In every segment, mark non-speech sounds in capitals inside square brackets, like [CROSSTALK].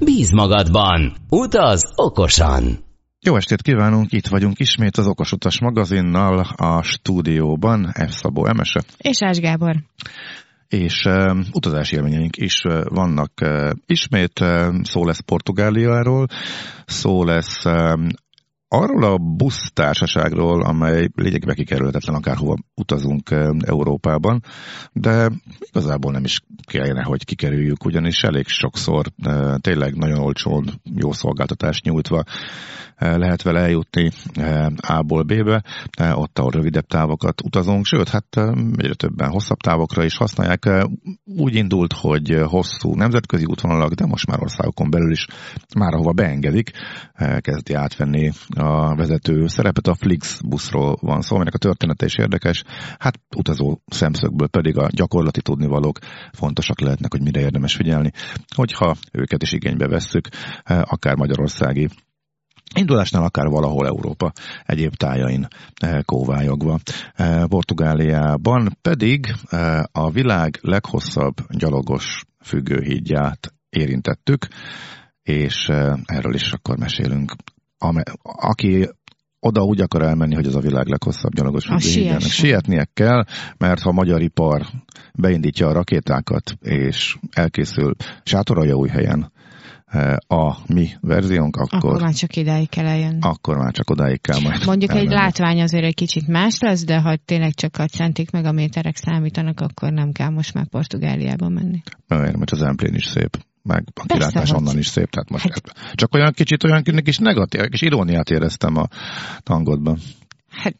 Bíz magadban, utaz okosan! Jó estét kívánunk, itt vagyunk ismét az Okosutas magazinnal a stúdióban, F. Szabó Emese. És Ás Gábor. És uh, utazási élményeink is uh, vannak uh, ismét, uh, szó lesz Portugáliáról, szó lesz uh, arról a busztársaságról, amely lényegben kikerülhetetlen akárhova utazunk Európában, de igazából nem is kellene, hogy kikerüljük, ugyanis elég sokszor tényleg nagyon olcsón jó szolgáltatást nyújtva lehet vele eljutni A-ból B-be, ott, ahol rövidebb távokat utazunk, sőt, hát egyre többen hosszabb távokra is használják. Úgy indult, hogy hosszú nemzetközi útvonalak, de most már országokon belül is már ahova beengedik, kezdi átvenni a vezető szerepet. A Flix buszról van szó, aminek a története is érdekes, hát utazó szemszögből pedig a gyakorlati tudnivalók fontosak lehetnek, hogy mire érdemes figyelni, hogyha őket is igénybe vesszük, akár magyarországi Indulásnál akár valahol Európa egyéb tájain eh, kóvályogva. Eh, Portugáliában pedig a világ leghosszabb gyalogos függőhídját érintettük, és erről is akkor mesélünk. Aki oda úgy akar elmenni, hogy az a világ leghosszabb gyalogos függőhídjának. Sietnie kell, mert ha a magyar ipar beindítja a rakétákat, és elkészül sátorolja új helyen, a mi verziónk, akkor, akkor már csak idáig kell eljönni. Akkor már csak odáig kell majd. Mondjuk elmenni. egy látvány azért egy kicsit más lesz, de ha tényleg csak a centik meg a méterek számítanak, akkor nem kell most már Portugáliába menni. Mert az Emplén is szép meg a kilátás onnan is szép, tehát most hát. csak olyan kicsit olyan kis negatív, kis iróniát éreztem a tangodban. Hát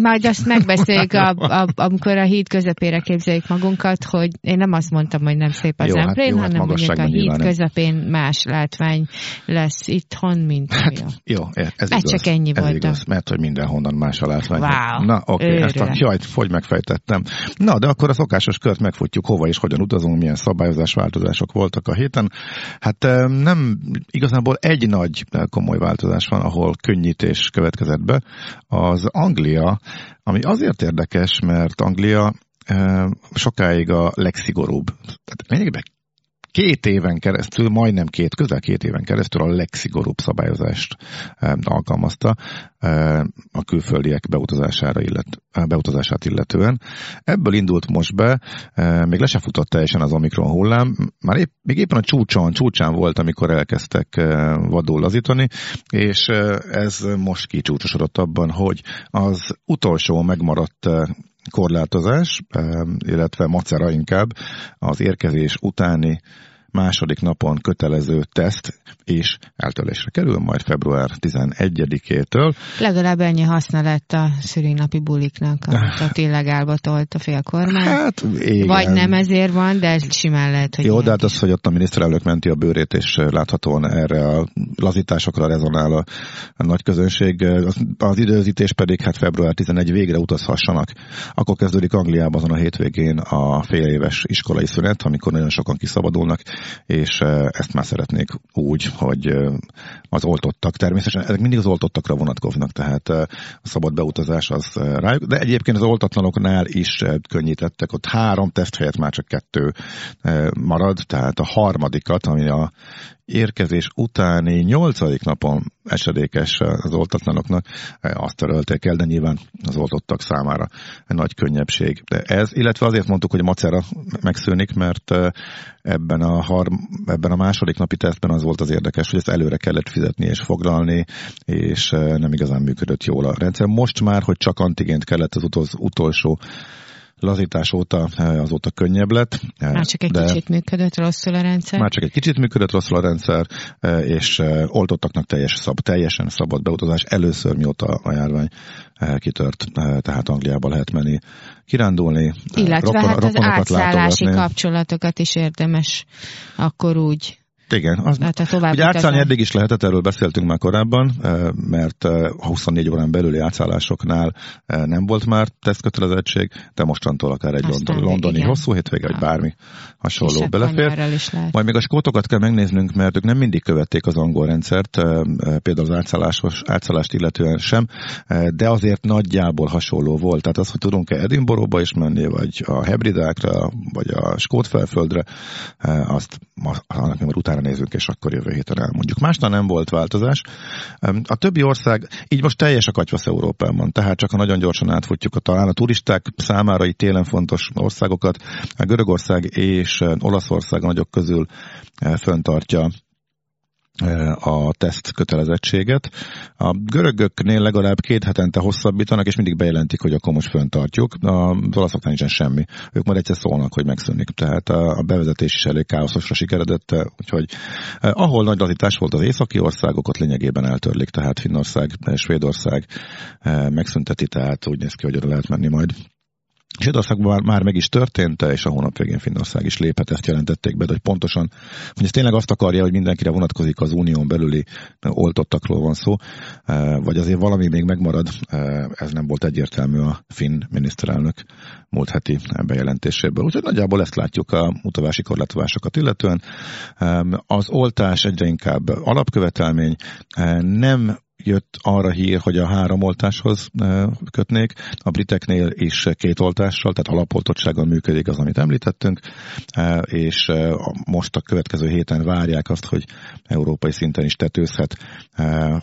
majd azt megbeszéljük, a, [LAUGHS] a, amikor a híd közepére képzeljük magunkat, hogy én nem azt mondtam, hogy nem szép az hát Emplén, hát, hanem mondjuk a híd közepén más látvány lesz itthon, mint hát, jó. jó. ez, ez igaz, csak ennyi ez volt. Igaz, mert hogy mindenhonnan más a látvány. Wow, Na, oké, okay, ezt a jaj, fogy megfejtettem. Na, de akkor a szokásos kört megfutjuk, hova és hogyan utazunk, milyen szabályozás változások voltak a héten. Hát nem, igazából egy nagy komoly változás van, ahol könnyítés következett be. Az Anglia ami azért érdekes, mert Anglia sokáig a legszigorúbb. Tehát lényegében két éven keresztül, majdnem két, közel két éven keresztül a legszigorúbb szabályozást alkalmazta a külföldiek beutazására illet, beutazását illetően. Ebből indult most be, még le se futott teljesen az Omikron hullám, már épp, még éppen a csúcson, csúcsán volt, amikor elkezdtek vadul lazítani, és ez most kicsúcsosodott abban, hogy az utolsó megmaradt korlátozás, illetve macera inkább az érkezés utáni második napon kötelező teszt és eltörlésre kerül, majd február 11-től. Legalább ennyi haszna lett a szülinapi buliknak, amit [LAUGHS] a illegálba tolt a félkormány. Hát, igen. Vagy nem ezért van, de simán lehet, hogy Jó, de hát az, hogy ott a miniszterelnök menti a bőrét, és láthatóan erre a lazításokra rezonál a, a nagy közönség. Az, az időzítés pedig hát február 11 végre utazhassanak. Akkor kezdődik Angliában azon a hétvégén a fél éves iskolai szünet, amikor nagyon sokan kiszabadulnak, és ezt már szeretnék úgy, hogy az oltottak, természetesen ezek mindig az oltottakra vonatkoznak, tehát a szabad beutazás az rájuk, de egyébként az oltatlanoknál is könnyítettek, ott három teszt helyett már csak kettő marad, tehát a harmadikat, ami a érkezés utáni nyolcadik napon esedékes az oltatlanoknak, azt törölték el, de nyilván az oltottak számára egy nagy könnyebbség. De ez, illetve azért mondtuk, hogy a macera megszűnik, mert ebben a, harm, ebben a második napi tesztben az volt az érdekes, hogy ezt előre kellett fizetni és foglalni, és nem igazán működött jól a rendszer. Most már, hogy csak antigént kellett az utol, utolsó lazítás óta eh, azóta könnyebb lett. Eh, már csak egy de kicsit működött rosszul a rendszer. Már csak egy kicsit működött rosszul a rendszer, eh, és oltottaknak teljes szab, teljesen szabad beutazás először, mióta a járvány kitört, tehát Angliába lehet menni kirándulni. Illetve rokon, hát az átszállási látogatni. kapcsolatokat is érdemes akkor úgy igen. Az, hát a tovább ugye átszállni eddig is lehetett, erről beszéltünk már korábban, mert a 24 órán belüli átszállásoknál nem volt már tesztkötelezettség, de mostantól akár egy Aztán londoni, londoni hosszú hétvége, vagy bármi hasonló Kisebb belefér. Majd még a skótokat kell megnéznünk, mert ők nem mindig követték az angol rendszert, például az átszállásos, átszállást illetően sem, de azért nagyjából hasonló volt. Tehát az, hogy tudunk-e Edinburghba is menni, vagy a Hebridákra, vagy a Skót felföldre, azt annak még utána nézünk, és akkor jövő héten elmondjuk. Másnál nem volt változás. A többi ország, így most teljes a katyvasz Európában, tehát csak ha nagyon gyorsan átfutjuk a talán a turisták számára itt télen fontos országokat, a Görögország és Olaszország nagyok közül föntartja a teszt kötelezettséget. A görögöknél legalább két hetente hosszabbítanak, és mindig bejelentik, hogy akkor most föntartjuk. Az olaszoknál nincsen semmi. Ők majd egyszer szólnak, hogy megszűnik. Tehát a bevezetés is elég káoszosra sikeredett, úgyhogy ahol nagy lazítás volt az északi országok, ott lényegében eltörlik, tehát Finnország, Svédország megszünteti, tehát úgy néz ki, hogy oda lehet menni majd. Svédországban már meg is történt, és a hónap végén Finnország is léphet, ezt jelentették be, de hogy pontosan, hogy ez tényleg azt akarja, hogy mindenkire vonatkozik az unión belüli oltottakról van szó, vagy azért valami még megmarad, ez nem volt egyértelmű a finn miniszterelnök múlt heti bejelentéséből. Úgyhogy nagyjából ezt látjuk a utavási korlátozásokat illetően. Az oltás egyre inkább alapkövetelmény, nem jött arra hír, hogy a három oltáshoz kötnék. A briteknél is két oltással, tehát alapoltottsággal működik az, amit említettünk, és most a következő héten várják azt, hogy európai szinten is tetőzhet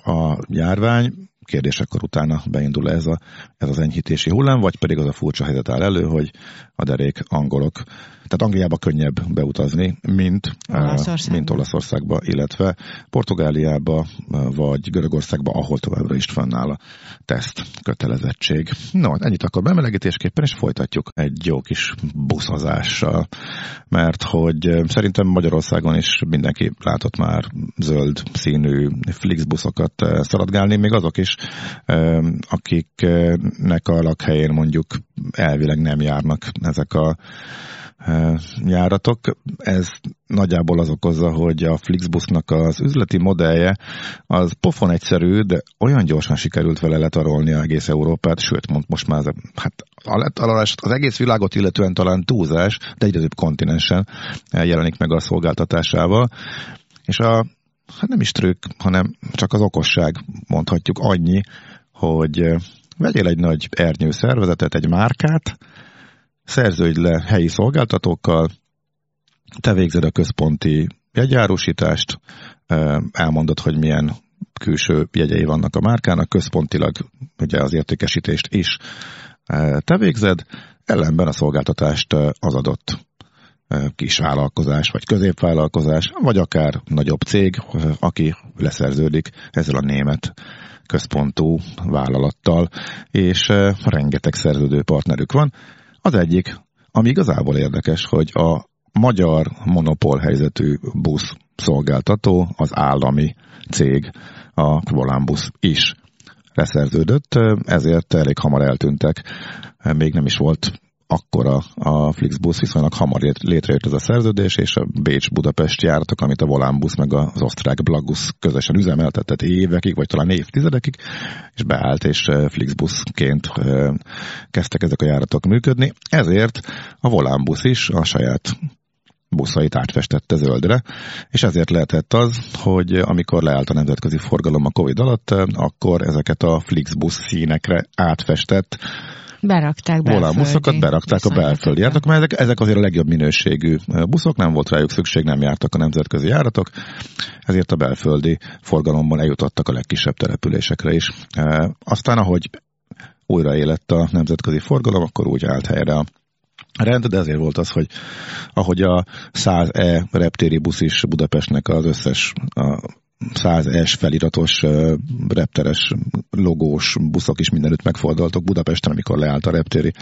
a járvány kérdés, akkor utána beindul ez, a, ez az enyhítési hullám, vagy pedig az a furcsa helyzet áll elő, hogy a derék angolok tehát Angliába könnyebb beutazni, mint Olaszországba, mint Olaszországba illetve Portugáliába vagy Görögországba, ahol továbbra is fennáll a teszt kötelezettség. No, ennyit akkor bemelegítésképpen, és folytatjuk egy jó kis buszozással, mert hogy szerintem Magyarországon is mindenki látott már zöld színű Flixbuszokat szaladgálni, még azok is, akiknek a lakhelyén mondjuk elvileg nem járnak ezek a járatok. Ez nagyjából az okozza, hogy a Flixbusnak az üzleti modellje az pofon egyszerű, de olyan gyorsan sikerült vele letarolni a egész Európát, sőt, mond most már hát a letarolás az egész világot illetően talán túlzás, de egyre több kontinensen jelenik meg a szolgáltatásával. És a, hát nem is trükk, hanem csak az okosság mondhatjuk annyi, hogy vegyél egy nagy ernyő szervezetet, egy márkát, szerződj le helyi szolgáltatókkal, te végzed a központi jegyárusítást, elmondod, hogy milyen külső jegyei vannak a márkának, központilag ugye az értékesítést is te végzed, ellenben a szolgáltatást az adott kis vállalkozás, vagy középvállalkozás, vagy akár nagyobb cég, aki leszerződik ezzel a német központú vállalattal, és rengeteg szerződő partnerük van, az egyik, ami igazából érdekes, hogy a magyar monopól helyzetű busz szolgáltató, az állami cég, a Volánbusz is leszerződött, ezért elég hamar eltűntek. Még nem is volt akkora a Flixbus, viszonylag hamar létrejött ez a szerződés, és a Bécs-Budapest járatok, amit a Volánbusz meg az osztrák Blagus közösen üzemeltetett évekig, vagy talán évtizedekig, és beállt, és Flixbusként eh, kezdtek ezek a járatok működni. Ezért a Volánbusz is a saját buszait átfestette zöldre, és ezért lehetett az, hogy amikor leállt a nemzetközi forgalom a Covid alatt, akkor ezeket a Flixbus színekre átfestett Berakták belföldi. buszokat, berakták a belföldi járatok, mert ezek, ezek azért a legjobb minőségű buszok, nem volt rájuk szükség, nem jártak a nemzetközi járatok, ezért a belföldi forgalomban eljutottak a legkisebb településekre is. E, aztán, ahogy újraélett a nemzetközi forgalom, akkor úgy állt helyre a rend, de ezért volt az, hogy ahogy a 100E reptéri busz is Budapestnek az összes a 100S feliratos repteres logós buszok is mindenütt megfordultak Budapesten, amikor leállt a reptéri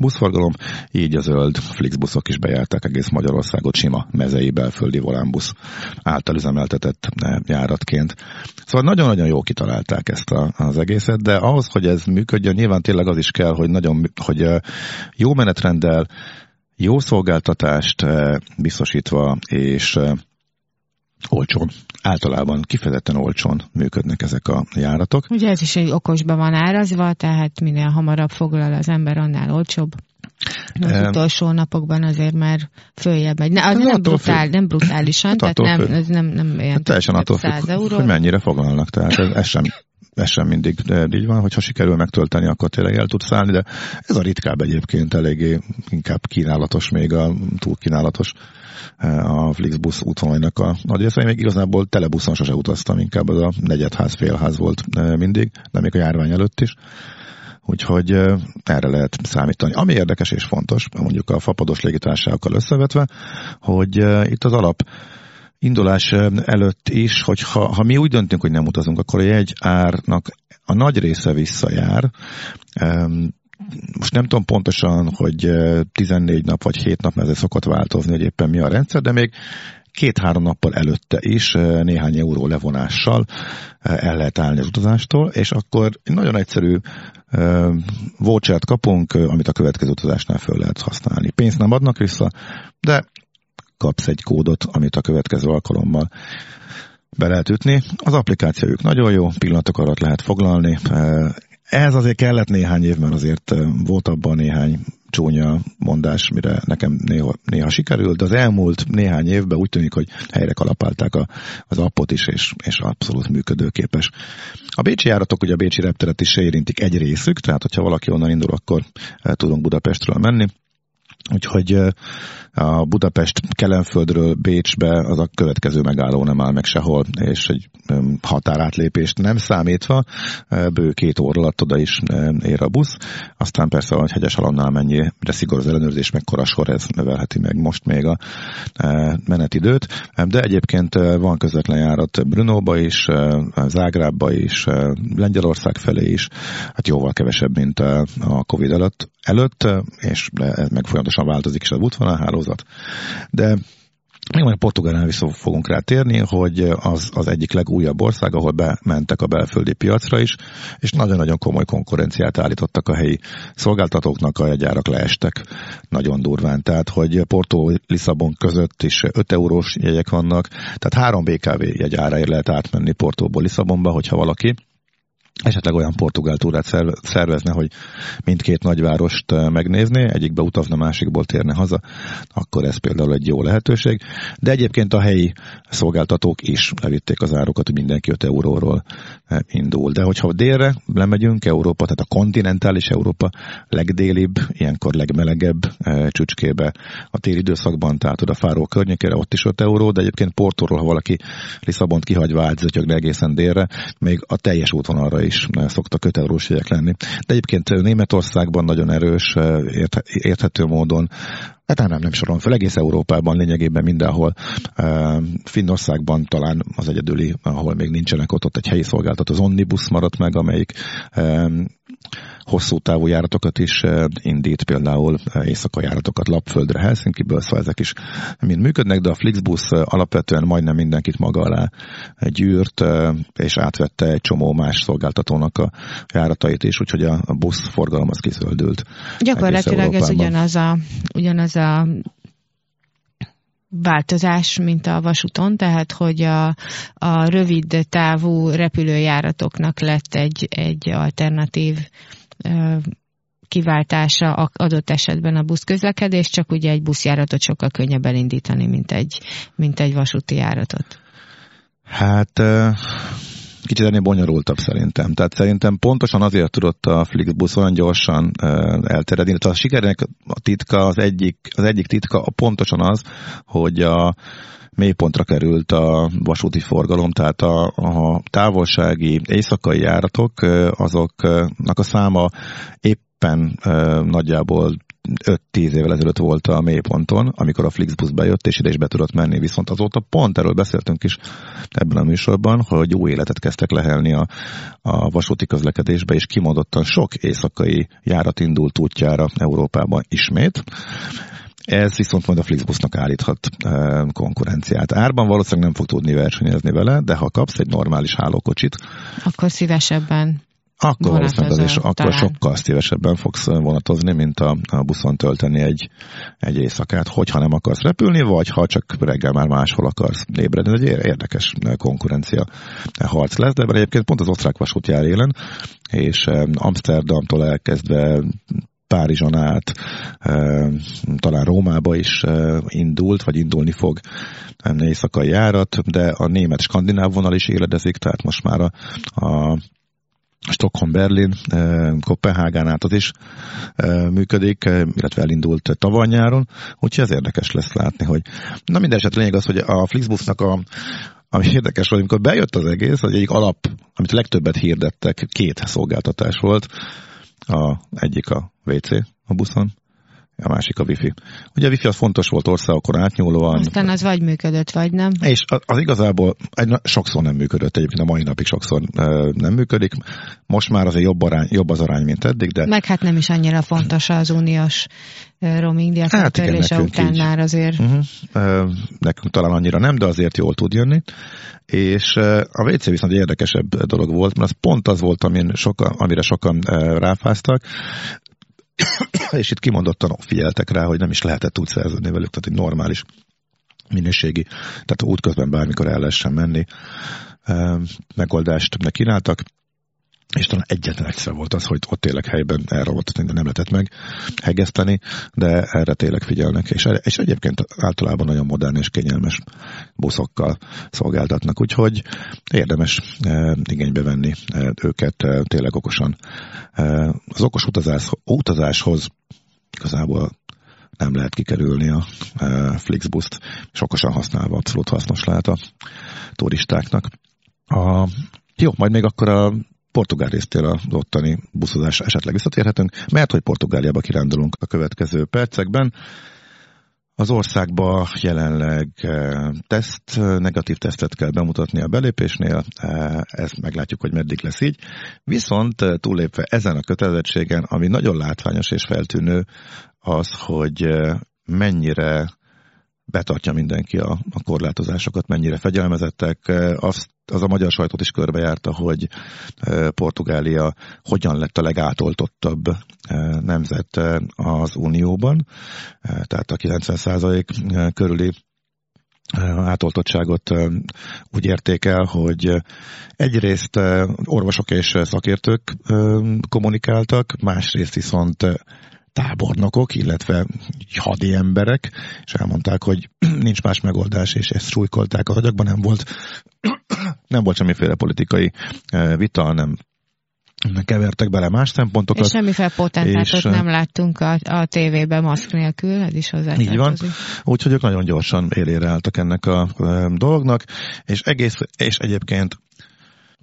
buszforgalom, így a zöld Flixbuszok is bejárták egész Magyarországot sima mezei belföldi volánbusz által üzemeltetett járatként. Szóval nagyon-nagyon jó kitalálták ezt a, az egészet, de ahhoz, hogy ez működjön, nyilván tényleg az is kell, hogy nagyon, hogy jó menetrenddel, jó szolgáltatást biztosítva, és olcsón. Általában kifejezetten olcsón működnek ezek a járatok. Ugye ez is egy okosba van árazva, tehát minél hamarabb foglal az ember, annál olcsóbb. Az um, utolsó napokban azért már följebb megy. Ne, az nem, brutál, függ. nem brutálisan, hát tehát nem, ez nem, nem olyan hát teljesen attól függ, hogy mennyire foglalnak. Tehát ez, ez sem ez sem mindig így van, hogyha sikerül megtölteni, akkor tényleg el tudsz szállni, de ez a ritkább egyébként eléggé inkább kínálatos, még a túl kínálatos eh, a Flixbus útvonalnak a nagy része. Még igazából telebuszon sose utaztam, inkább az a negyedház, félház volt eh, mindig, de még a járvány előtt is. Úgyhogy eh, erre lehet számítani. Ami érdekes és fontos, mondjuk a fapados légitársaságokkal összevetve, hogy itt az alap indulás előtt is, hogy ha, ha mi úgy döntünk, hogy nem utazunk, akkor a jegy árnak a nagy része visszajár. Most nem tudom pontosan, hogy 14 nap vagy 7 nap, mert ez szokott változni, hogy éppen mi a rendszer, de még két-három nappal előtte is néhány euró levonással el lehet állni az utazástól, és akkor nagyon egyszerű vouchert kapunk, amit a következő utazásnál föl lehet használni. Pénzt nem adnak vissza, de kapsz egy kódot, amit a következő alkalommal be lehet ütni. Az applikációjuk nagyon jó, pillanatok alatt lehet foglalni. Ez azért kellett néhány év, mert azért volt abban néhány csúnya mondás, mire nekem néha, néha sikerült, de az elmúlt néhány évben úgy tűnik, hogy helyre kalapálták a, az appot is, és, és abszolút működőképes. A bécsi járatok ugye a bécsi repteret is érintik egy részük, tehát hogyha valaki onnan indul, akkor tudunk Budapestről menni. Úgyhogy a Budapest Kelenföldről Bécsbe az a következő megálló nem áll meg sehol, és egy határátlépést nem számítva, bő két óra alatt oda is ér a busz. Aztán persze, hogy hegyes alannál mennyire szigorú az ellenőrzés, mekkora sor ez növelheti meg most még a menetidőt. De egyébként van közvetlen járat Brunóba is, Zágrábba is, Lengyelország felé is, hát jóval kevesebb, mint a Covid előtt, előtt és meg folyamatosan változik is az útvonalhálózat. De még majd Portugálnál vissza fogunk rá térni, hogy az, az egyik legújabb ország, ahol bementek a belföldi piacra is, és nagyon-nagyon komoly konkurenciát állítottak a helyi szolgáltatóknak, a jegyárak leestek nagyon durván. Tehát, hogy Porto Lisszabon között is 5 eurós jegyek vannak, tehát három BKV jegyáráért lehet átmenni Portóból Lisszabonba, hogyha valaki esetleg olyan portugál túrát szervezne, hogy mindkét nagyvárost megnézné, egyikbe utazna, másikból térne haza, akkor ez például egy jó lehetőség. De egyébként a helyi szolgáltatók is levitték az árokat, hogy mindenki 5 euróról indul. De hogyha délre lemegyünk, Európa, tehát a kontinentális Európa legdélibb, ilyenkor legmelegebb csücskébe a téli időszakban, tehát oda Fáró környékére, ott is 5 euró, de egyébként Portóról, ha valaki Lisszabont kihagyva átzetjög egészen délre, még a teljes útvonalra is szoktak 5 eurós jegyek lenni. De egyébként Németországban nagyon erős, érthető módon Hát nem, nem sorolom fel, egész Európában lényegében mindenhol. Finnországban talán az egyedüli, ahol még nincsenek ott, ott egy helyi szolgáltató, az Omnibus maradt meg, amelyik hosszú távú járatokat is indít, például éjszakai járatokat Lapföldre, Helsinki-ből, szóval ezek is mind működnek, de a Flixbus alapvetően majdnem mindenkit maga alá gyűrt, és átvette egy csomó más szolgáltatónak a járatait is, úgyhogy a busz forgalom az kiszöldült. Gyakorlatilag ez ugyanaz a, ugyanaz a változás, mint a vasúton, tehát hogy a, a rövid távú repülőjáratoknak lett egy, egy alternatív kiváltása adott esetben a buszközlekedés, csak ugye egy buszjáratot sokkal könnyebb elindítani, mint egy, mint egy vasúti járatot. Hát kicsit ennél bonyolultabb szerintem. Tehát szerintem pontosan azért tudott a Flixbus olyan gyorsan elterjedni. Tehát a sikerének a titka, az egyik, az egyik titka pontosan az, hogy a mélypontra került a vasúti forgalom, tehát a, a távolsági éjszakai járatok, azoknak a száma éppen nagyjából 5-10 évvel ezelőtt volt a mélyponton, amikor a Flixbus bejött, és ide is be tudott menni. Viszont azóta pont erről beszéltünk is ebben a műsorban, hogy új életet kezdtek lehelni a, a vasúti közlekedésbe, és kimondottan sok éjszakai járat indult útjára Európában ismét. Ez viszont majd a Flixbusnak állíthat konkurenciát. Árban valószínűleg nem fog tudni versenyezni vele, de ha kapsz egy normális hálókocsit, akkor szívesebben akkor valószínűleg az is, akkor sokkal szívesebben fogsz vonatozni, mint a, a buszon tölteni egy, egy éjszakát, hogyha nem akarsz repülni, vagy ha csak reggel már máshol akarsz ébredni. Ez egy érdekes konkurencia harc lesz, de egyébként pont az osztrák vasút jár élen, és Amsterdamtól elkezdve Párizson át, talán Rómába is indult, vagy indulni fog éjszakai járat, de a német-skandináv vonal is éledezik, tehát most már a, a Stockholm, Berlin, Kopenhágán át az is működik, illetve elindult tavaly nyáron, úgyhogy ez érdekes lesz látni, hogy na minden esetre lényeg az, hogy a Flixbusnak a ami érdekes volt, amikor bejött az egész, hogy egyik alap, amit a legtöbbet hirdettek, két szolgáltatás volt. A, egyik a WC a buszon, a másik a wifi. Ugye a wifi az fontos volt országokon átnyúlóan. Aztán az vagy működött, vagy nem. És az igazából egy, sokszor nem működött, egyébként a mai napig sokszor nem működik. Most már azért jobb, arány, jobb az arány, mint eddig, de... Meg hát nem is annyira fontos az uniós roaming díjak hát igen, után így. már azért. Uh-huh. Nekünk talán annyira nem, de azért jól tud jönni. És a WC viszont egy érdekesebb dolog volt, mert az pont az volt, amin sokan, amire sokan ráfáztak [COUGHS] és itt kimondottan figyeltek rá, hogy nem is lehetett úgy szerződni velük, tehát egy normális minőségi, tehát útközben bármikor el lehessen menni, megoldást kínáltak, és talán egyetlen egyszer volt az, hogy ott tényleg helyben elromlott, de nem lehetett meg hegeszteni, de erre tényleg figyelnek, és, és egyébként általában nagyon modern és kényelmes buszokkal szolgáltatnak, úgyhogy érdemes e, igénybe venni e, őket e, tényleg okosan. E, az okos utazás, utazáshoz igazából nem lehet kikerülni a e, Flixbus-t, és okosan használva abszolút hasznos lehet a turistáknak. A, jó, majd még akkor a portugál résztél az ottani buszozás esetleg visszatérhetünk, mert hogy Portugáliába kirándulunk a következő percekben. Az országba jelenleg eh, teszt, negatív tesztet kell bemutatni a belépésnél, eh, ezt meglátjuk, hogy meddig lesz így. Viszont eh, túlépve ezen a kötelezettségen, ami nagyon látványos és feltűnő, az, hogy mennyire betartja mindenki a, a korlátozásokat, mennyire fegyelmezettek. Azt, az a magyar sajtót is körbejárta, hogy Portugália hogyan lett a legátoltottabb nemzet az Unióban, tehát a 90% körüli átoltottságot úgy érték el, hogy egyrészt orvosok és szakértők kommunikáltak, másrészt viszont tábornokok, illetve hadi emberek, és elmondták, hogy [CLEARS THROAT] nincs más megoldás, és ezt súlykolták a agyakban, nem volt, nem volt semmiféle politikai eh, vita, nem kevertek bele más szempontokat. És semmiféle potentátot és, nem láttunk a, a tévében maszk nélkül, ez is hozzá Így van, úgyhogy ők nagyon gyorsan élére álltak ennek a eh, dolognak, és egész, és egyébként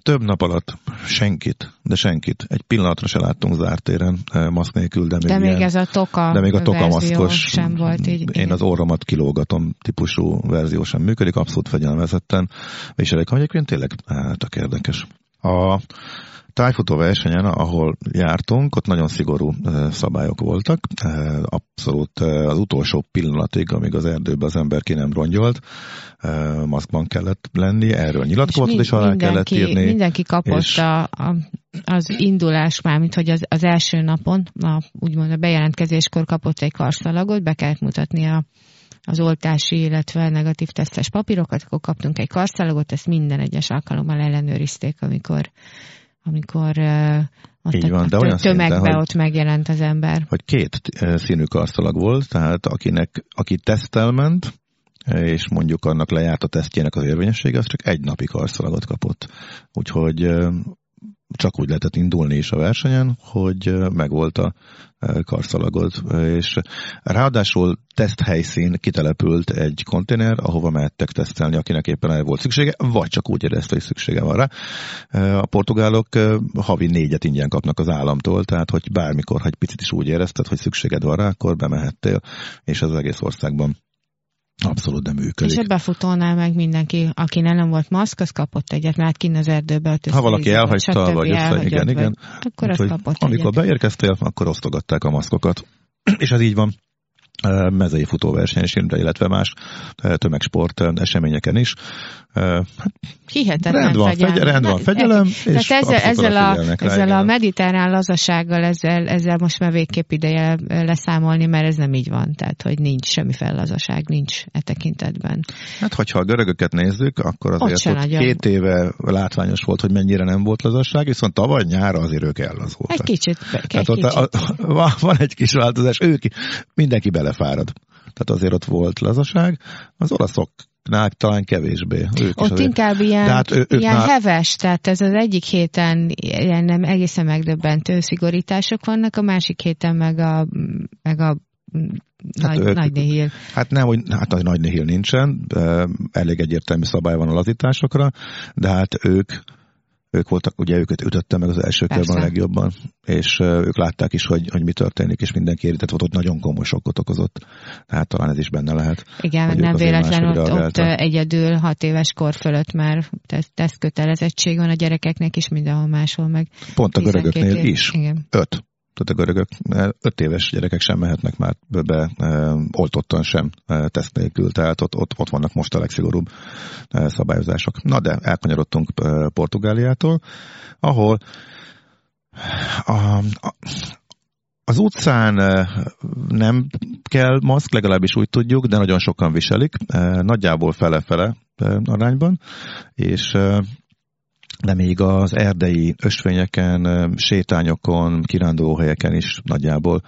több nap alatt senkit, de senkit, egy pillanatra se láttunk zárt téren eh, maszk nélkül, de még, de még ilyen, ez a toka de még a toka maszkos, sem volt így. Én az orromat kilógatom típusú verzió sem működik, abszolút fegyelmezetten, és elég, egyébként tényleg hát, érdekes. A tájfutó versenyen, ahol jártunk, ott nagyon szigorú szabályok voltak. Abszolút az utolsó pillanatig, amíg az erdőbe az ember ki nem rongyolt, maszkban kellett lenni, erről nyilatkozatot is alá kellett írni. Mindenki kapott és... a, a, az indulás már, mint hogy az, az első napon, a, úgymond a bejelentkezéskor kapott egy karszalagot, be kellett mutatni a az oltási, illetve negatív tesztes papírokat, akkor kaptunk egy karszalagot, ezt minden egyes alkalommal ellenőrizték, amikor amikor ott Így van, de olyan tömegbe szinten, ott megjelent az ember. Hogy két színű karszalag volt, tehát akinek, aki tesztelment, és mondjuk annak lejárt a tesztjének az érvényessége, az csak egy napi karszalagot kapott. Úgyhogy csak úgy lehetett indulni is a versenyen, hogy megvolt a karszalagod, és ráadásul teszthelyszín kitelepült egy konténer, ahova mehettek tesztelni, akinek éppen el volt szüksége, vagy csak úgy érezte, hogy szüksége van rá. A portugálok havi négyet ingyen kapnak az államtól, tehát hogy bármikor, ha egy picit is úgy érezted, hogy szükséged van rá, akkor bemehettél, és az egész országban Abszolút nem működik. És a befutónál meg mindenki, aki nem volt maszk, az kapott egyet, mert kint az erdőbe Ha valaki elhagyta, vagy össze, igen, igen. Akkor az kapott Amikor egyet. beérkeztél, akkor osztogatták a maszkokat. [CLEARS THROAT] És ez így van. Mezei futóverseny is, illetve más tömegsport eseményeken is. Hát, Hihetetlen rend van, fegyelem. Fegy, rend van, fegyelem, és ezzel, ezzel, a, ezzel a mediterrán lazasággal, ezzel, ezzel most már végképp ideje leszámolni, mert ez nem így van. Tehát, hogy nincs semmi fellazaság, nincs e tekintetben. Hát, hogyha a görögöket nézzük, akkor azért ott, ott két éve látványos volt, hogy mennyire nem volt lazaság, viszont tavaly nyára azért ők ellazultak. Egy kicsit. Egy Tehát kicsit. Ott a, a, van egy kis változás, ők, mindenki belefárad. Tehát azért ott volt lazaság. Az olaszok nál talán kevésbé. Ők Ott inkább ilyen, hát ő, ilyen nál... heves, tehát ez az egyik héten ilyen nem egészen megdöbbentő szigorítások vannak, a másik héten meg a, meg a Hát nagy, ők, nagy nihil. Hát nem, hogy hát nagy, nagy nihil nincsen, elég egyértelmű szabály van a lazításokra, de hát ők ők voltak, ugye őket ütötte meg az első körben a legjobban, és ők látták is, hogy, hogy mi történik, és mindenki érintett volt, ott nagyon komoly sokkot okozott. Tehát talán ez is benne lehet. Igen, nem véletlenül ott, ott egyedül hat éves kor fölött már tesztkötelezettség van a gyerekeknek is mindenhol máshol meg. Pont a görögöknél is. Igen. Öt tehát a görögök öt éves gyerekek sem mehetnek már be, e, oltottan sem e, teszt nélkül, tehát ott, ott, ott vannak most a legszigorúbb szabályozások. Na de elkanyarodtunk e, Portugáliától, ahol a, a, az utcán nem kell maszk, legalábbis úgy tudjuk, de nagyon sokan viselik, nagyjából fele-fele arányban, és de még az erdei ösvényeken, sétányokon, kirándulóhelyeken is nagyjából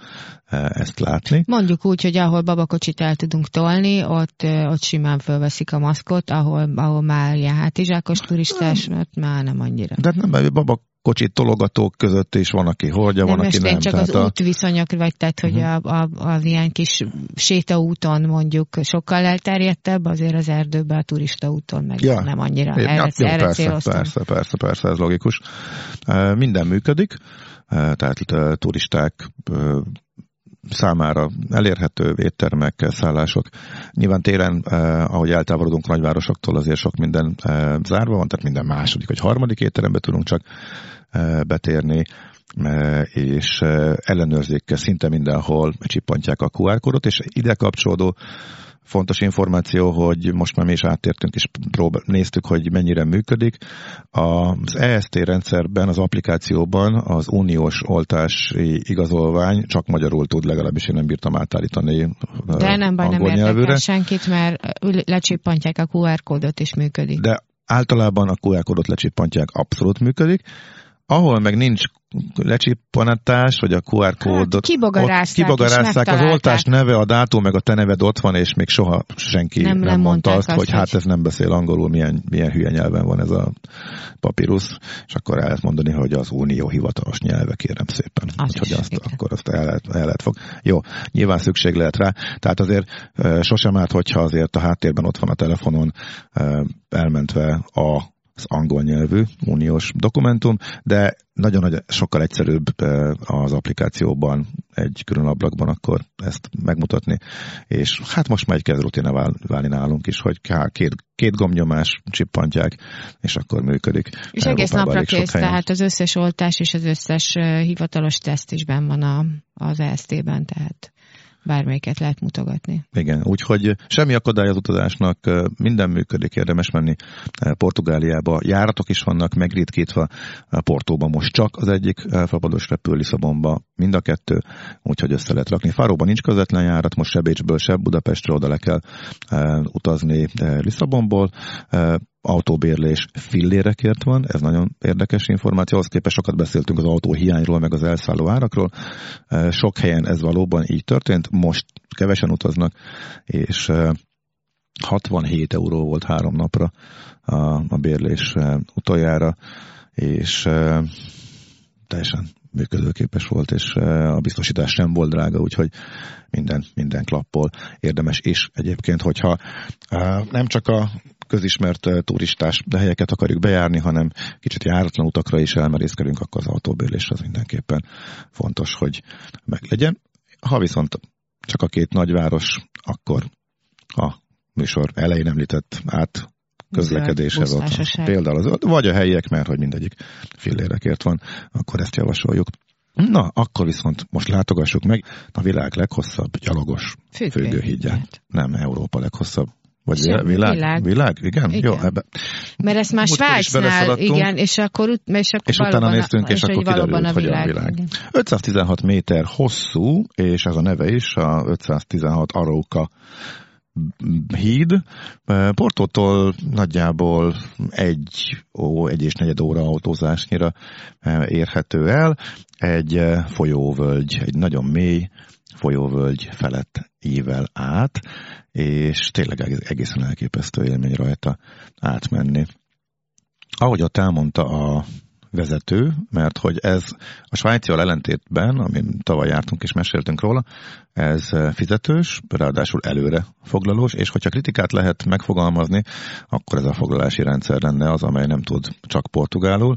ezt látni. Mondjuk úgy, hogy ahol babakocsit el tudunk tolni, ott, ott simán fölveszik a maszkot, ahol, ahol már ilyen hátizsákos turistás, ott már nem annyira. De nem, babak kocsit tologatók között is van, aki hordja, van, aki nem. csak az a... útviszonyok, vagy tehát, hogy uh-huh. a, a, az ilyen kis sétaúton mondjuk sokkal elterjedtebb, azért az erdőben a turista úton meg ja. nem annyira. É, erre, ja, erre persze, persze, persze, persze, ez logikus. Minden működik, tehát turisták számára elérhető éttermek, szállások. Nyilván téren, eh, ahogy eltávolodunk nagyvárosoktól, azért sok minden eh, zárva van, tehát minden második vagy harmadik étterembe tudunk csak eh, betérni eh, és eh, ellenőrzik szinte mindenhol, csippantják a QR kódot, és ide kapcsolódó fontos információ, hogy most már mi is áttértünk, és próbál, néztük, hogy mennyire működik. Az EST rendszerben, az applikációban az uniós oltási igazolvány csak magyarul tud, legalábbis én nem bírtam átállítani De nem baj, nem érdekel senkit, mert lecsippantják a QR kódot, és működik. De általában a QR kódot lecsippantják, abszolút működik. Ahol meg nincs lecsippanatás, vagy a QR kódot. Hát, kibogarázták, az oltás neve, a dátum, meg a te neved ott van, és még soha senki nem, nem, mondta azt, azt, hogy hát ez nem beszél angolul, milyen, milyen hülye nyelven van ez a papírus, és akkor el lehet mondani, hogy az unió hivatalos nyelve, kérem szépen. Az Úgyhogy azt, igen. akkor azt el lehet, el lehet fog. Jó, nyilván szükség lehet rá, tehát azért sosem árt, hogyha azért a háttérben ott van a telefonon elmentve a az angol nyelvű uniós dokumentum, de nagyon nagy, sokkal egyszerűbb az applikációban egy külön ablakban akkor ezt megmutatni, és hát most már egy kezd rutina válni nálunk is, hogy két, két gombnyomás csippantják, és akkor működik. És Európában egész napra kész, tehát az összes oltás és az összes hivatalos teszt is benn van a, az EST-ben, tehát bármelyiket lehet mutogatni. Igen, úgyhogy semmi akadály az utazásnak, minden működik, érdemes menni Portugáliába. Járatok is vannak megritkítva Portóba most csak az egyik fapados repül Lisszabonba, mind a kettő, úgyhogy össze lehet rakni. Fáróban nincs közvetlen járat, most se se Budapestre oda le kell utazni Lisszabonból autóbérlés fillérekért van, ez nagyon érdekes információ, ahhoz képest sokat beszéltünk az autó hiányról, meg az elszálló árakról. Sok helyen ez valóban így történt, most kevesen utaznak, és 67 euró volt három napra a, a bérlés utoljára, és teljesen működőképes volt, és a biztosítás sem volt drága, úgyhogy minden, minden klappol érdemes is egyébként, hogyha nem csak a közismert turistás helyeket akarjuk bejárni, hanem kicsit járatlan utakra is elmerészkedünk, akkor az autóbérlés az mindenképpen fontos, hogy meglegyen. Ha viszont csak a két nagyváros, akkor a műsor elején említett át közlekedéshez ott. Például az, vagy a helyiek, mert hogy mindegyik fillérekért van, akkor ezt javasoljuk. Na, akkor viszont most látogassuk meg a világ leghosszabb gyalogos függőhídját. Nem, Európa leghosszabb vagy Sem, világ? világ? Világ? Igen? igen. Jó, ebbe. Mert ezt már Svájcnál, igen, és akkor, és akkor és utána néztünk, és, és akkor kiderült, a hogy a világ. 516 méter hosszú, és ez a neve is, a 516 Aróka híd. Portótól nagyjából egy, ó, egy és negyed óra autózásnyira érhető el. Egy folyóvölgy, egy nagyon mély folyóvölgy felett ível át, és tényleg egészen elképesztő élmény rajta átmenni. Ahogy ott elmondta a vezető, mert hogy ez a svájcival ellentétben, amin tavaly jártunk és meséltünk róla, ez fizetős, ráadásul előre foglalós, és hogyha kritikát lehet megfogalmazni, akkor ez a foglalási rendszer lenne az, amely nem tud csak portugálul.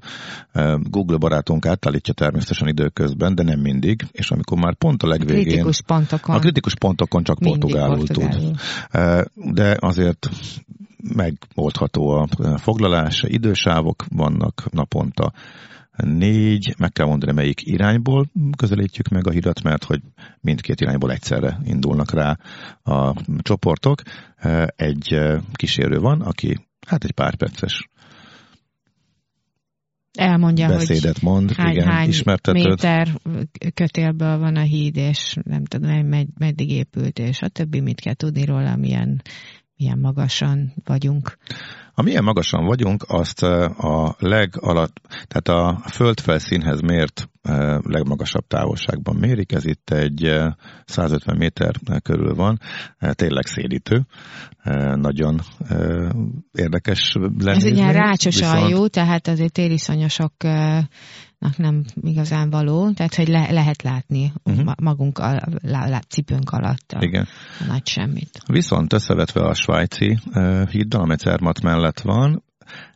Google barátunk átállítja természetesen időközben, de nem mindig, és amikor már pont a legvégén... Kritikus pontokon. A kritikus pontokon csak portugálul, portugálul tud. De azért megoldható a foglalás, idősávok vannak naponta, négy, meg kell mondani, melyik irányból közelítjük meg a hidat, mert hogy mindkét irányból egyszerre indulnak rá a csoportok. Egy kísérő van, aki hát egy pár perces elmondja, beszédet hogy mond, hány, igen, hány méter kötélből van a híd, és nem tudom, med, meddig épült, és a többi mit kell tudni róla, milyen milyen magasan vagyunk. A milyen magasan vagyunk, azt a legalatt, tehát a földfelszínhez mért legmagasabb távolságban mérik, ez itt egy 150 méter körül van, tényleg szélítő, nagyon érdekes lenézni. Ez ugye rácsos viszont... aljú, tehát azért tériszonyosok nem igazán való, tehát hogy le, lehet látni uh-huh. magunk a, a, a cipőnk alatt a, Igen. a nagy semmit. Viszont összevetve a svájci uh, híddal, amely Cermat mellett van,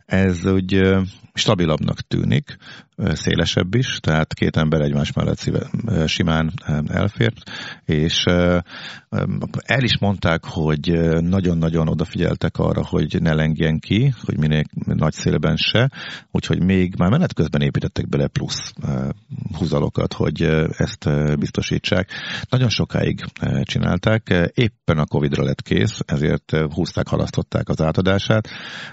ez úgy stabilabbnak tűnik, szélesebb is, tehát két ember egymás mellett simán elfér, és el is mondták, hogy nagyon-nagyon odafigyeltek arra, hogy ne lengjen ki, hogy minél nagy szélben se, úgyhogy még már menet közben építettek bele plusz húzalokat, hogy ezt biztosítsák. Nagyon sokáig csinálták, éppen a Covid-ra lett kész, ezért húzták, halasztották az átadását.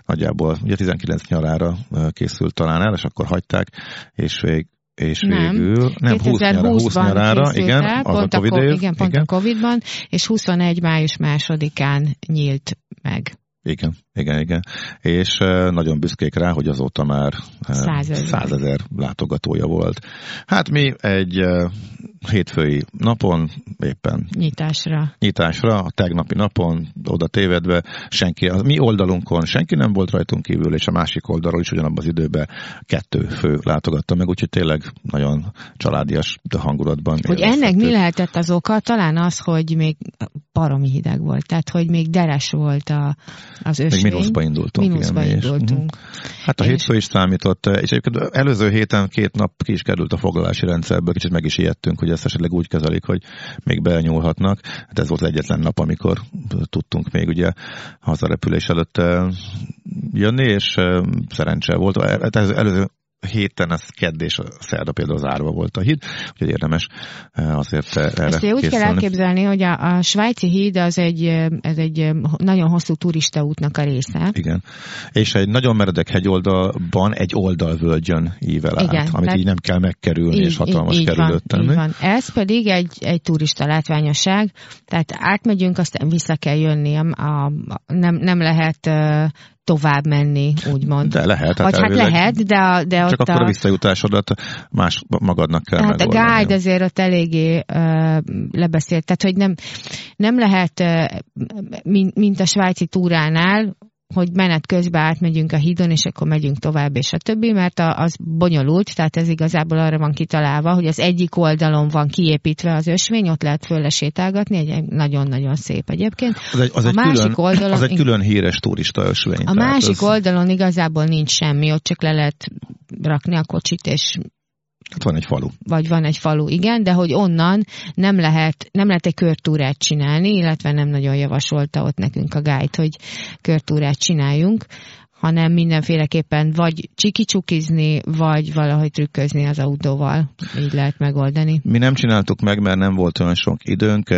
Nagyjából ugye 19 nyarára készült talán el, és akkor hagyták, és vég, és nem. végül, nem, 20 nyára, 20 nyarára, igen, el, az pont a Covid, év, igen, pont igen. a Covid-ban, és 21 május másodikán nyílt meg. Igen, igen, igen. És nagyon büszkék rá, hogy azóta már százezer látogatója volt. Hát mi egy hétfői napon éppen nyitásra. Nyitásra, a tegnapi napon oda tévedve, senki, a mi oldalunkon senki nem volt rajtunk kívül, és a másik oldalról is ugyanabban az időben kettő fő látogatta meg, úgyhogy tényleg nagyon családias hangulatban. Hogy ennek mi lehetett az oka? Talán az, hogy még baromi hideg volt, tehát hogy még deres volt a, az ösvény. Még mínuszba indultunk. Mínuszba igen, indultunk. És, hát a hétfő is számított, és egyébként előző héten két nap ki is került a foglalási rendszerből, kicsit meg is ijedtünk, hogy ezt esetleg úgy kezelik, hogy még benyúlhatnak. Hát ez volt az egyetlen nap, amikor tudtunk még ugye hazarepülés előtt jönni, és szerencse volt. Hát ez előző héten ez kedd és a szerda például az árva volt a híd, úgyhogy érdemes eh, azért erre Ezt úgy kell elképzelni, hogy a, a svájci híd az egy, ez egy nagyon hosszú turistaútnak a része. Igen. És egy nagyon meredek hegyoldalban egy oldalvölgyön ível át, Igen, amit így nem kell megkerülni, így, és hatalmas így, kerülőt tenni. Így van. Ez pedig egy, egy turista látványosság, tehát átmegyünk, aztán vissza kell jönni, a, a, nem, nem lehet tovább menni, úgymond. De lehet. Hát Vagy hát lehet, de, de Csak ott akkor a, a visszajutásodat más magadnak kell Hát a guide azért ott eléggé uh, lebeszélt, tehát hogy nem, nem lehet, uh, mint, mint a svájci túránál, hogy menet közben átmegyünk a hídon, és akkor megyünk tovább, és a többi, mert az bonyolult, tehát ez igazából arra van kitalálva, hogy az egyik oldalon van kiépítve az ösvény, ott lehet fölle sétálgatni, egy nagyon-nagyon szép egyébként. Az egy, az a egy másik külön, oldalon... Az egy külön híres turista ösvény. A másik ez... oldalon igazából nincs semmi, ott csak le lehet rakni a kocsit, és Hát van egy falu. Vagy van egy falu, igen, de hogy onnan nem lehet, nem lehet egy körtúrát csinálni, illetve nem nagyon javasolta ott nekünk a guide, hogy körtúrát csináljunk, hanem mindenféleképpen vagy csikicsukizni, vagy valahogy trükközni az autóval. Így lehet megoldani. Mi nem csináltuk meg, mert nem volt olyan sok időnk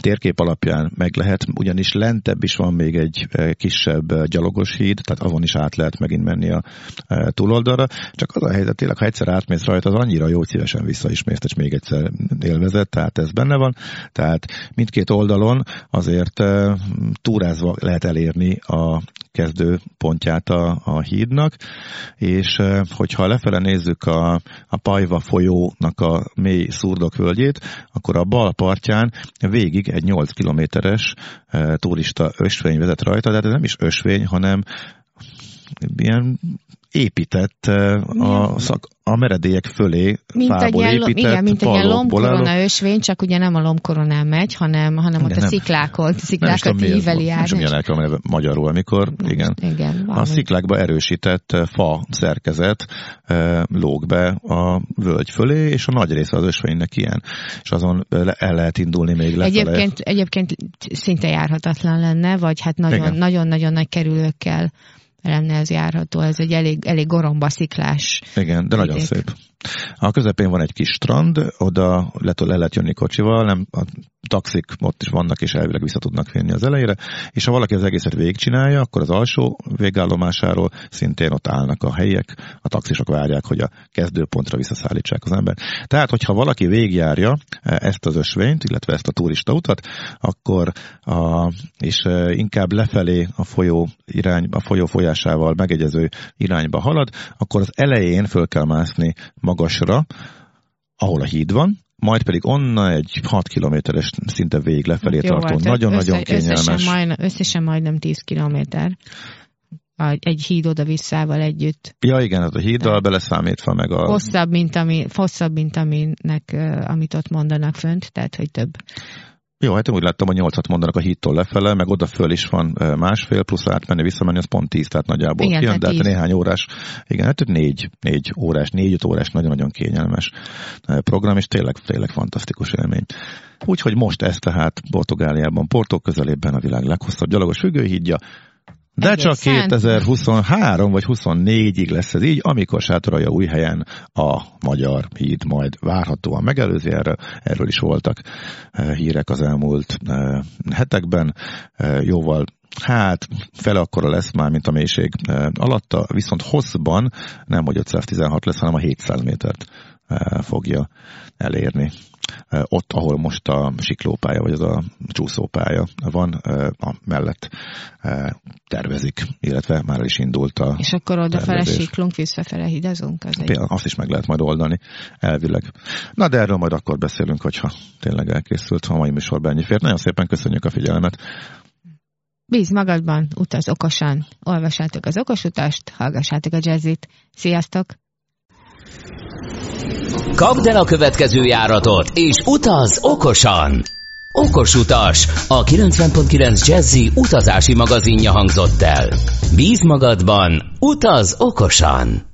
térkép alapján meg lehet, ugyanis lentebb is van még egy e, kisebb e, gyalogos híd, tehát avon is át lehet megint menni a e, túloldalra, csak az a helyzet tényleg, ha egyszer átmész rajta, az annyira jó, szívesen vissza is mész, és még egyszer élvezett, tehát ez benne van, tehát mindkét oldalon azért túrázva lehet elérni a kezdő pontját a, a hídnak, és hogyha lefele nézzük a, a Pajva folyónak a mély szurdok völgyét, akkor a bal partján végig egy 8 kilométeres turista ösvény vezet rajta, de ez nem is ösvény, hanem ilyen épített a, szak, a meredélyek fölé mint fából egy épített Igen, mint egy ilyen lombkorona ösvény, csak ugye nem a lombkoronán megy, hanem, hanem ott a sziklákon, sziklákat íveli át. Nem milyen elkezdem magyarul, amikor igen, igen a sziklákba erősített fa szerkezet lóg be a völgy fölé, és a nagy része az ösvénynek ilyen. És azon el lehet indulni még lefele. Egyébként, egyébként szinte járhatatlan lenne, vagy hát nagyon-nagyon nagy kerülőkkel lenne ez járható. Ez egy elég, elég goromba sziklás. Igen, de nagyon szép. A közepén van egy kis strand, oda le, le lehet jönni kocsival, nem, a taxik ott is vannak, és elvileg vissza tudnak vinni az elejére, és ha valaki az egészet végigcsinálja, akkor az alsó végállomásáról szintén ott állnak a helyiek, a taxisok várják, hogy a kezdőpontra visszaszállítsák az ember. Tehát, hogyha valaki végigjárja e, ezt az ösvényt, illetve ezt a turista utat, akkor a, és e, inkább lefelé a folyó irány, a folyó folyásával megegyező irányba halad, akkor az elején föl kell mászni magasra, ahol a híd van, majd pedig onnan egy 6 kilométeres szinte végig lefelé hát tartó. Nagyon-nagyon össze, kényelmes. Összesen, majd, összesen majdnem 10 kilométer egy híd oda-visszával együtt. Ja, igen, hát a híddal beleszámítva meg a... Hosszabb, mint, ami, hosszabb, mint aminek, amit ott mondanak fönt, tehát, hogy több. Jó, hát én úgy láttam, hogy 8 mondanak a hídtól lefele, meg oda föl is van másfél, plusz átmenni, visszamenni, az pont 10, tehát nagyjából igen, kijön, de hát néhány órás, igen, hát négy, négy órás, négy-öt órás, nagyon-nagyon kényelmes program, és tényleg, tényleg fantasztikus élmény. Úgyhogy most ez tehát Portugáliában, Porto közelében a világ leghosszabb gyalogos függőhídja, de Egészen. csak 2023 vagy 24-ig lesz ez így, amikor sátorolja új helyen a magyar híd majd várhatóan megelőzi. Erről, erről is voltak eh, hírek az elmúlt eh, hetekben, eh, jóval Hát, fele akkora lesz már, mint a mélység alatta, viszont hosszban nem, hogy 516 lesz, hanem a 700 métert fogja elérni ott, ahol most a siklópálya, vagy az a csúszópálya van, a mellett tervezik, illetve már is indult a És akkor odafele siklunk, visszafele hidazunk? Az egy... Azt is meg lehet majd oldani, elvileg. Na, de erről majd akkor beszélünk, hogyha tényleg elkészült a mai műsorban ennyi fért. Nagyon szépen köszönjük a figyelmet. Bíz magadban, utaz okosan, olvassátok az okosutást, hallgassátok a jazzit. Sziasztok! Kapd el a következő járatot, és utaz okosan! Okos utas, a 90.9 Jazzy utazási magazinja hangzott el. Bíz magadban, utaz okosan!